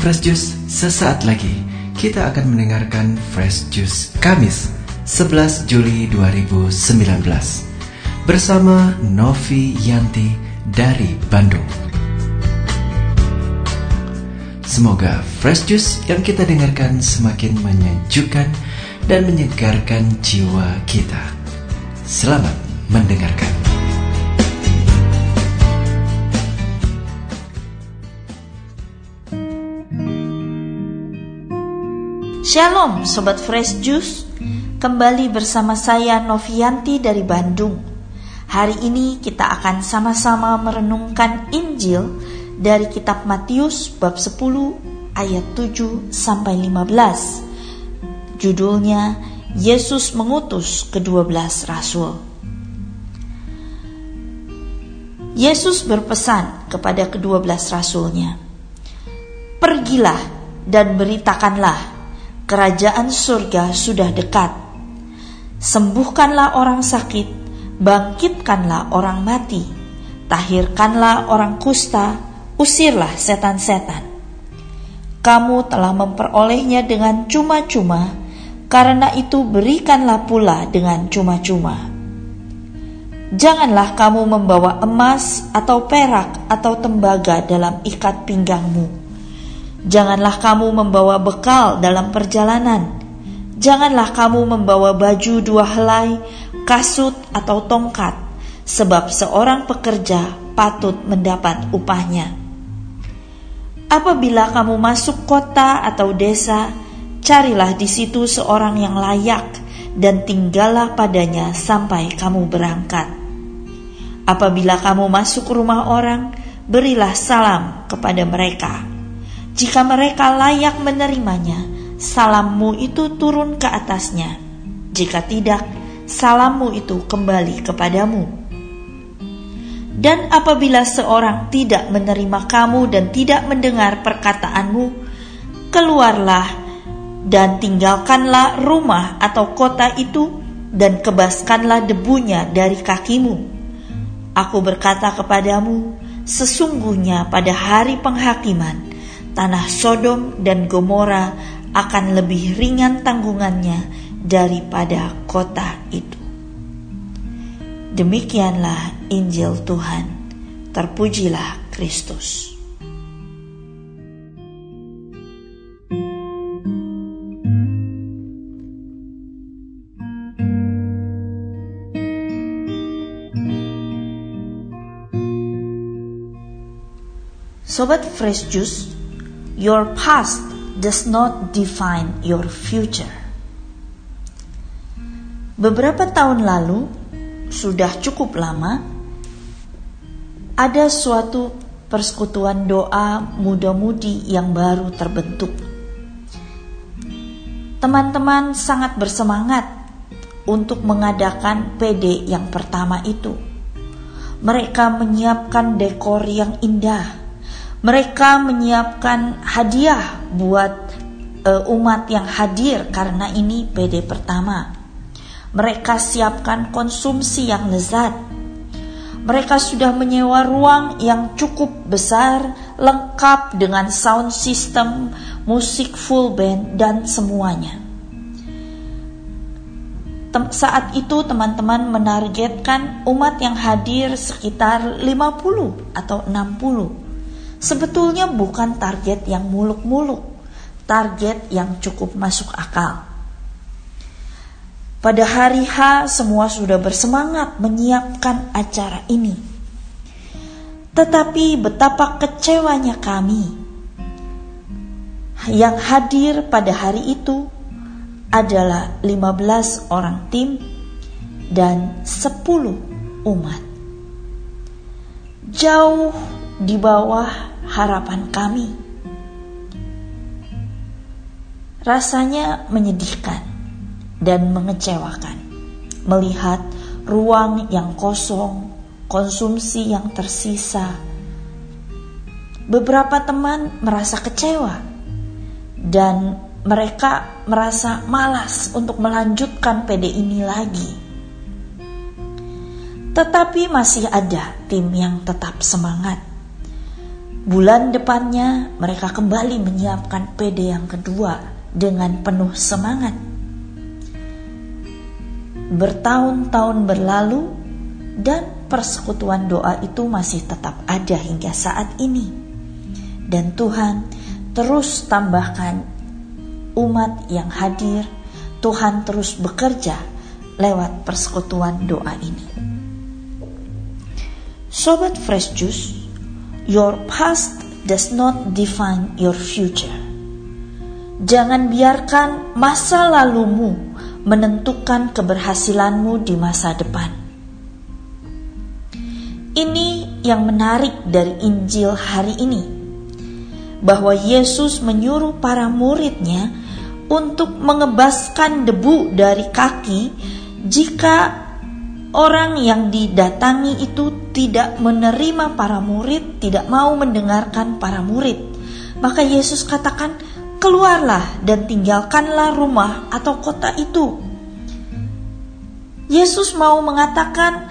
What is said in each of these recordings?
Fresh Juice, sesaat lagi kita akan mendengarkan Fresh Juice Kamis 11 Juli 2019 bersama Novi Yanti dari Bandung. Semoga Fresh Juice yang kita dengarkan semakin menyejukkan dan menyegarkan jiwa kita. Selamat mendengarkan. Shalom Sobat Fresh Juice. Kembali bersama saya Novianti dari Bandung. Hari ini kita akan sama-sama merenungkan Injil dari kitab Matius bab 10 ayat 7 sampai 15 Judulnya Yesus mengutus kedua belas rasul. Yesus berpesan kepada kedua belas rasulnya Pergilah dan beritakanlah kerajaan surga sudah dekat. Sembuhkanlah orang sakit, bangkitkanlah orang mati, tahirkanlah orang kusta, usirlah setan-setan. Kamu telah memperolehnya dengan cuma-cuma, karena itu berikanlah pula dengan cuma-cuma. Janganlah kamu membawa emas atau perak atau tembaga dalam ikat pinggangmu Janganlah kamu membawa bekal dalam perjalanan. Janganlah kamu membawa baju dua helai, kasut atau tongkat, sebab seorang pekerja patut mendapat upahnya. Apabila kamu masuk kota atau desa, carilah di situ seorang yang layak dan tinggallah padanya sampai kamu berangkat. Apabila kamu masuk rumah orang, berilah salam kepada mereka jika mereka layak menerimanya, salammu itu turun ke atasnya. Jika tidak, salammu itu kembali kepadamu. Dan apabila seorang tidak menerima kamu dan tidak mendengar perkataanmu, keluarlah dan tinggalkanlah rumah atau kota itu dan kebaskanlah debunya dari kakimu. Aku berkata kepadamu, sesungguhnya pada hari penghakiman, tanah Sodom dan Gomora akan lebih ringan tanggungannya daripada kota itu. Demikianlah Injil Tuhan. Terpujilah Kristus. Sobat Fresh Juice, Your past does not define your future. Beberapa tahun lalu, sudah cukup lama, ada suatu persekutuan doa muda-mudi yang baru terbentuk. Teman-teman sangat bersemangat untuk mengadakan PD yang pertama itu. Mereka menyiapkan dekor yang indah, mereka menyiapkan hadiah buat uh, umat yang hadir karena ini PD pertama. Mereka siapkan konsumsi yang lezat. Mereka sudah menyewa ruang yang cukup besar, lengkap dengan sound system, musik full band dan semuanya. Tem saat itu teman-teman menargetkan umat yang hadir sekitar 50 atau 60 sebetulnya bukan target yang muluk-muluk, target yang cukup masuk akal. Pada hari H, semua sudah bersemangat menyiapkan acara ini. Tetapi betapa kecewanya kami yang hadir pada hari itu adalah 15 orang tim dan 10 umat. Jauh di bawah harapan kami. Rasanya menyedihkan dan mengecewakan melihat ruang yang kosong, konsumsi yang tersisa. Beberapa teman merasa kecewa dan mereka merasa malas untuk melanjutkan PD ini lagi. Tetapi masih ada tim yang tetap semangat Bulan depannya mereka kembali menyiapkan PD yang kedua dengan penuh semangat. Bertahun-tahun berlalu dan persekutuan doa itu masih tetap ada hingga saat ini. Dan Tuhan terus tambahkan umat yang hadir, Tuhan terus bekerja lewat persekutuan doa ini. Sobat Fresh Juice, your past does not define your future. Jangan biarkan masa lalumu menentukan keberhasilanmu di masa depan. Ini yang menarik dari Injil hari ini, bahwa Yesus menyuruh para muridnya untuk mengebaskan debu dari kaki jika orang yang didatangi itu tidak menerima para murid, tidak mau mendengarkan para murid. Maka Yesus katakan, "Keluarlah dan tinggalkanlah rumah atau kota itu." Yesus mau mengatakan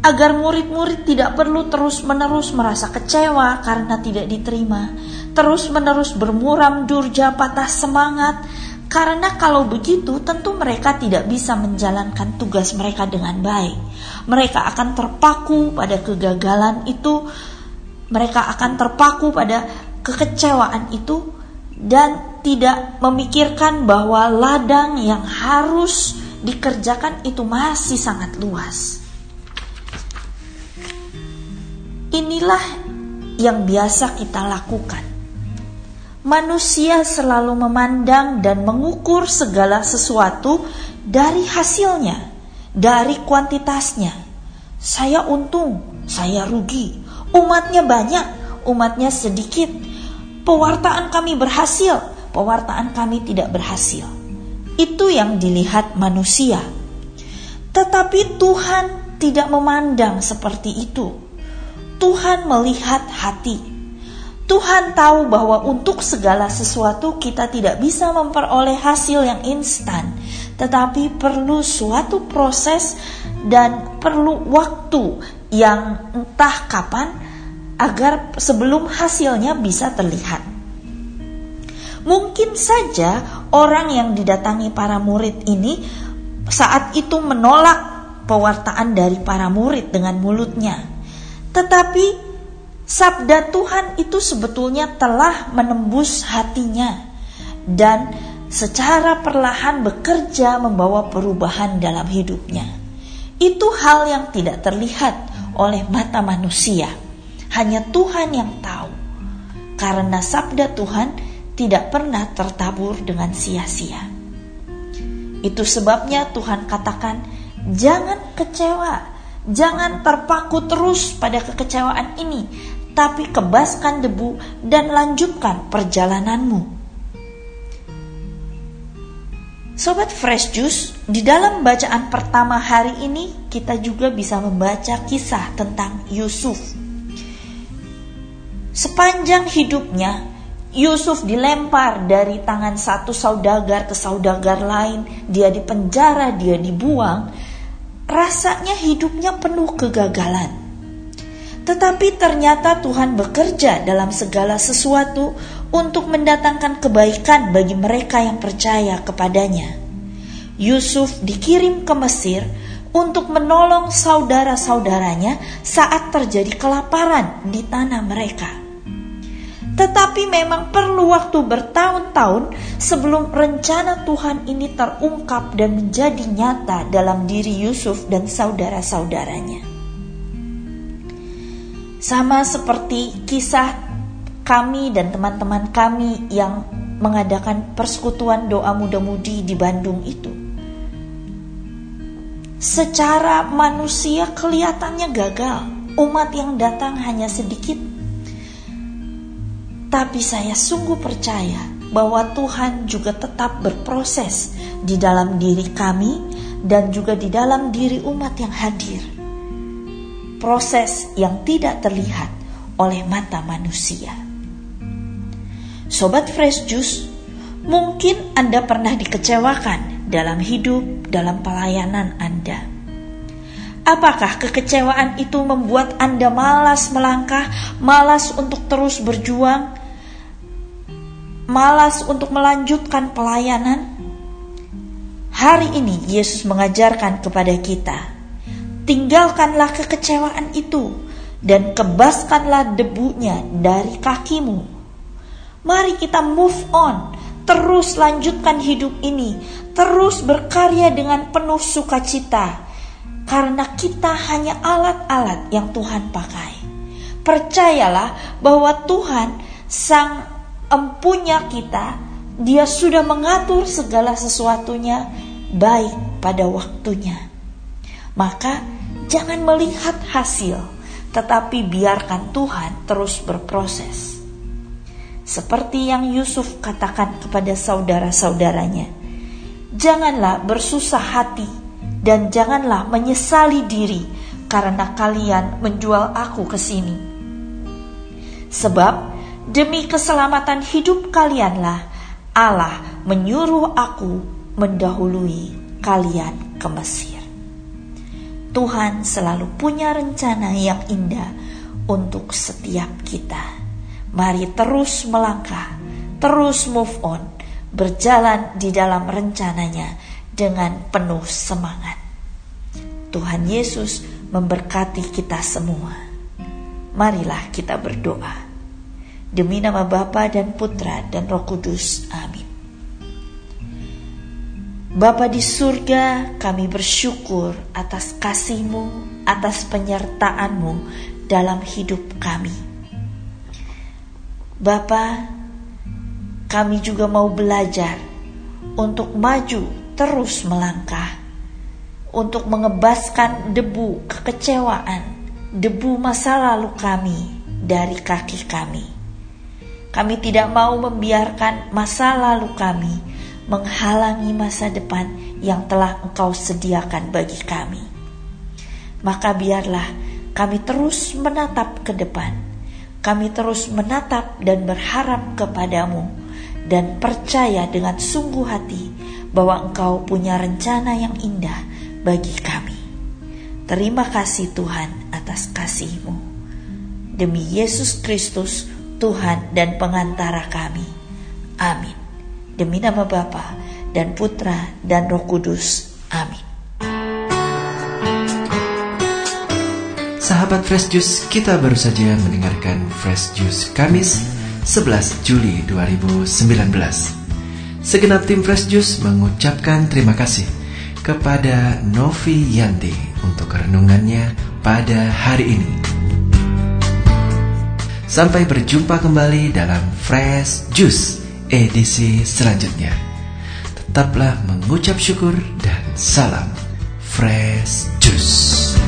agar murid-murid tidak perlu terus-menerus merasa kecewa karena tidak diterima, terus-menerus bermuram durja patah semangat, karena kalau begitu tentu mereka tidak bisa menjalankan tugas mereka dengan baik. Mereka akan terpaku pada kegagalan itu, mereka akan terpaku pada kekecewaan itu dan tidak memikirkan bahwa ladang yang harus dikerjakan itu masih sangat luas. Inilah yang biasa kita lakukan manusia selalu memandang dan mengukur segala sesuatu dari hasilnya, dari kuantitasnya. Saya untung, saya rugi. Umatnya banyak, umatnya sedikit. Pewartaan kami berhasil, pewartaan kami tidak berhasil. Itu yang dilihat manusia. Tetapi Tuhan tidak memandang seperti itu. Tuhan melihat hati Tuhan tahu bahwa untuk segala sesuatu kita tidak bisa memperoleh hasil yang instan, tetapi perlu suatu proses dan perlu waktu yang entah kapan agar sebelum hasilnya bisa terlihat. Mungkin saja orang yang didatangi para murid ini saat itu menolak pewartaan dari para murid dengan mulutnya. Tetapi Sabda Tuhan itu sebetulnya telah menembus hatinya dan secara perlahan bekerja membawa perubahan dalam hidupnya. Itu hal yang tidak terlihat oleh mata manusia. Hanya Tuhan yang tahu. Karena sabda Tuhan tidak pernah tertabur dengan sia-sia. Itu sebabnya Tuhan katakan, "Jangan kecewa, jangan terpaku terus pada kekecewaan ini, tapi kebaskan debu dan lanjutkan perjalananmu. Sobat Fresh Juice, di dalam bacaan pertama hari ini kita juga bisa membaca kisah tentang Yusuf. Sepanjang hidupnya, Yusuf dilempar dari tangan satu saudagar ke saudagar lain, dia dipenjara, dia dibuang. Rasanya hidupnya penuh kegagalan. Tetapi ternyata Tuhan bekerja dalam segala sesuatu untuk mendatangkan kebaikan bagi mereka yang percaya kepadanya. Yusuf dikirim ke Mesir untuk menolong saudara-saudaranya saat terjadi kelaparan di tanah mereka. Tetapi memang perlu waktu bertahun-tahun sebelum rencana Tuhan ini terungkap dan menjadi nyata dalam diri Yusuf dan saudara-saudaranya. Sama seperti kisah kami dan teman-teman kami yang mengadakan persekutuan doa muda-mudi di Bandung itu. Secara manusia kelihatannya gagal, umat yang datang hanya sedikit. Tapi saya sungguh percaya bahwa Tuhan juga tetap berproses di dalam diri kami dan juga di dalam diri umat yang hadir proses yang tidak terlihat oleh mata manusia. Sobat Fresh Juice, mungkin Anda pernah dikecewakan dalam hidup, dalam pelayanan Anda. Apakah kekecewaan itu membuat Anda malas melangkah, malas untuk terus berjuang, malas untuk melanjutkan pelayanan? Hari ini Yesus mengajarkan kepada kita, tinggalkanlah kekecewaan itu dan kebaskanlah debunya dari kakimu. Mari kita move on, terus lanjutkan hidup ini, terus berkarya dengan penuh sukacita karena kita hanya alat-alat yang Tuhan pakai. Percayalah bahwa Tuhan, Sang Empunya kita, Dia sudah mengatur segala sesuatunya baik pada waktunya. Maka, jangan melihat hasil, tetapi biarkan Tuhan terus berproses. Seperti yang Yusuf katakan kepada saudara-saudaranya, "Janganlah bersusah hati dan janganlah menyesali diri karena kalian menjual aku ke sini. Sebab demi keselamatan hidup kalianlah Allah menyuruh aku mendahului kalian ke Mesir. Tuhan selalu punya rencana yang indah untuk setiap kita. Mari terus melangkah, terus move on, berjalan di dalam rencananya dengan penuh semangat. Tuhan Yesus memberkati kita semua. Marilah kita berdoa. Demi nama Bapa dan Putra dan Roh Kudus. Amin. Bapa di surga, kami bersyukur atas kasih-Mu, atas penyertaan-Mu dalam hidup kami. Bapa, kami juga mau belajar untuk maju terus melangkah untuk mengebaskan debu kekecewaan, debu masa lalu kami dari kaki kami. Kami tidak mau membiarkan masa lalu kami menghalangi masa depan yang telah Engkau sediakan bagi kami. Maka biarlah kami terus menatap ke depan. Kami terus menatap dan berharap kepadamu dan percaya dengan sungguh hati bahwa Engkau punya rencana yang indah bagi kami. Terima kasih Tuhan atas kasih-Mu. Demi Yesus Kristus, Tuhan dan pengantara kami. Amin. Demi nama Bapa dan Putra dan Roh Kudus. Amin. Sahabat Fresh Juice, kita baru saja mendengarkan Fresh Juice Kamis 11 Juli 2019. Segenap tim Fresh Juice mengucapkan terima kasih kepada Novi Yanti untuk renungannya pada hari ini. Sampai berjumpa kembali dalam Fresh Juice edisi selanjutnya. Tetaplah mengucap syukur dan salam Fresh Juice.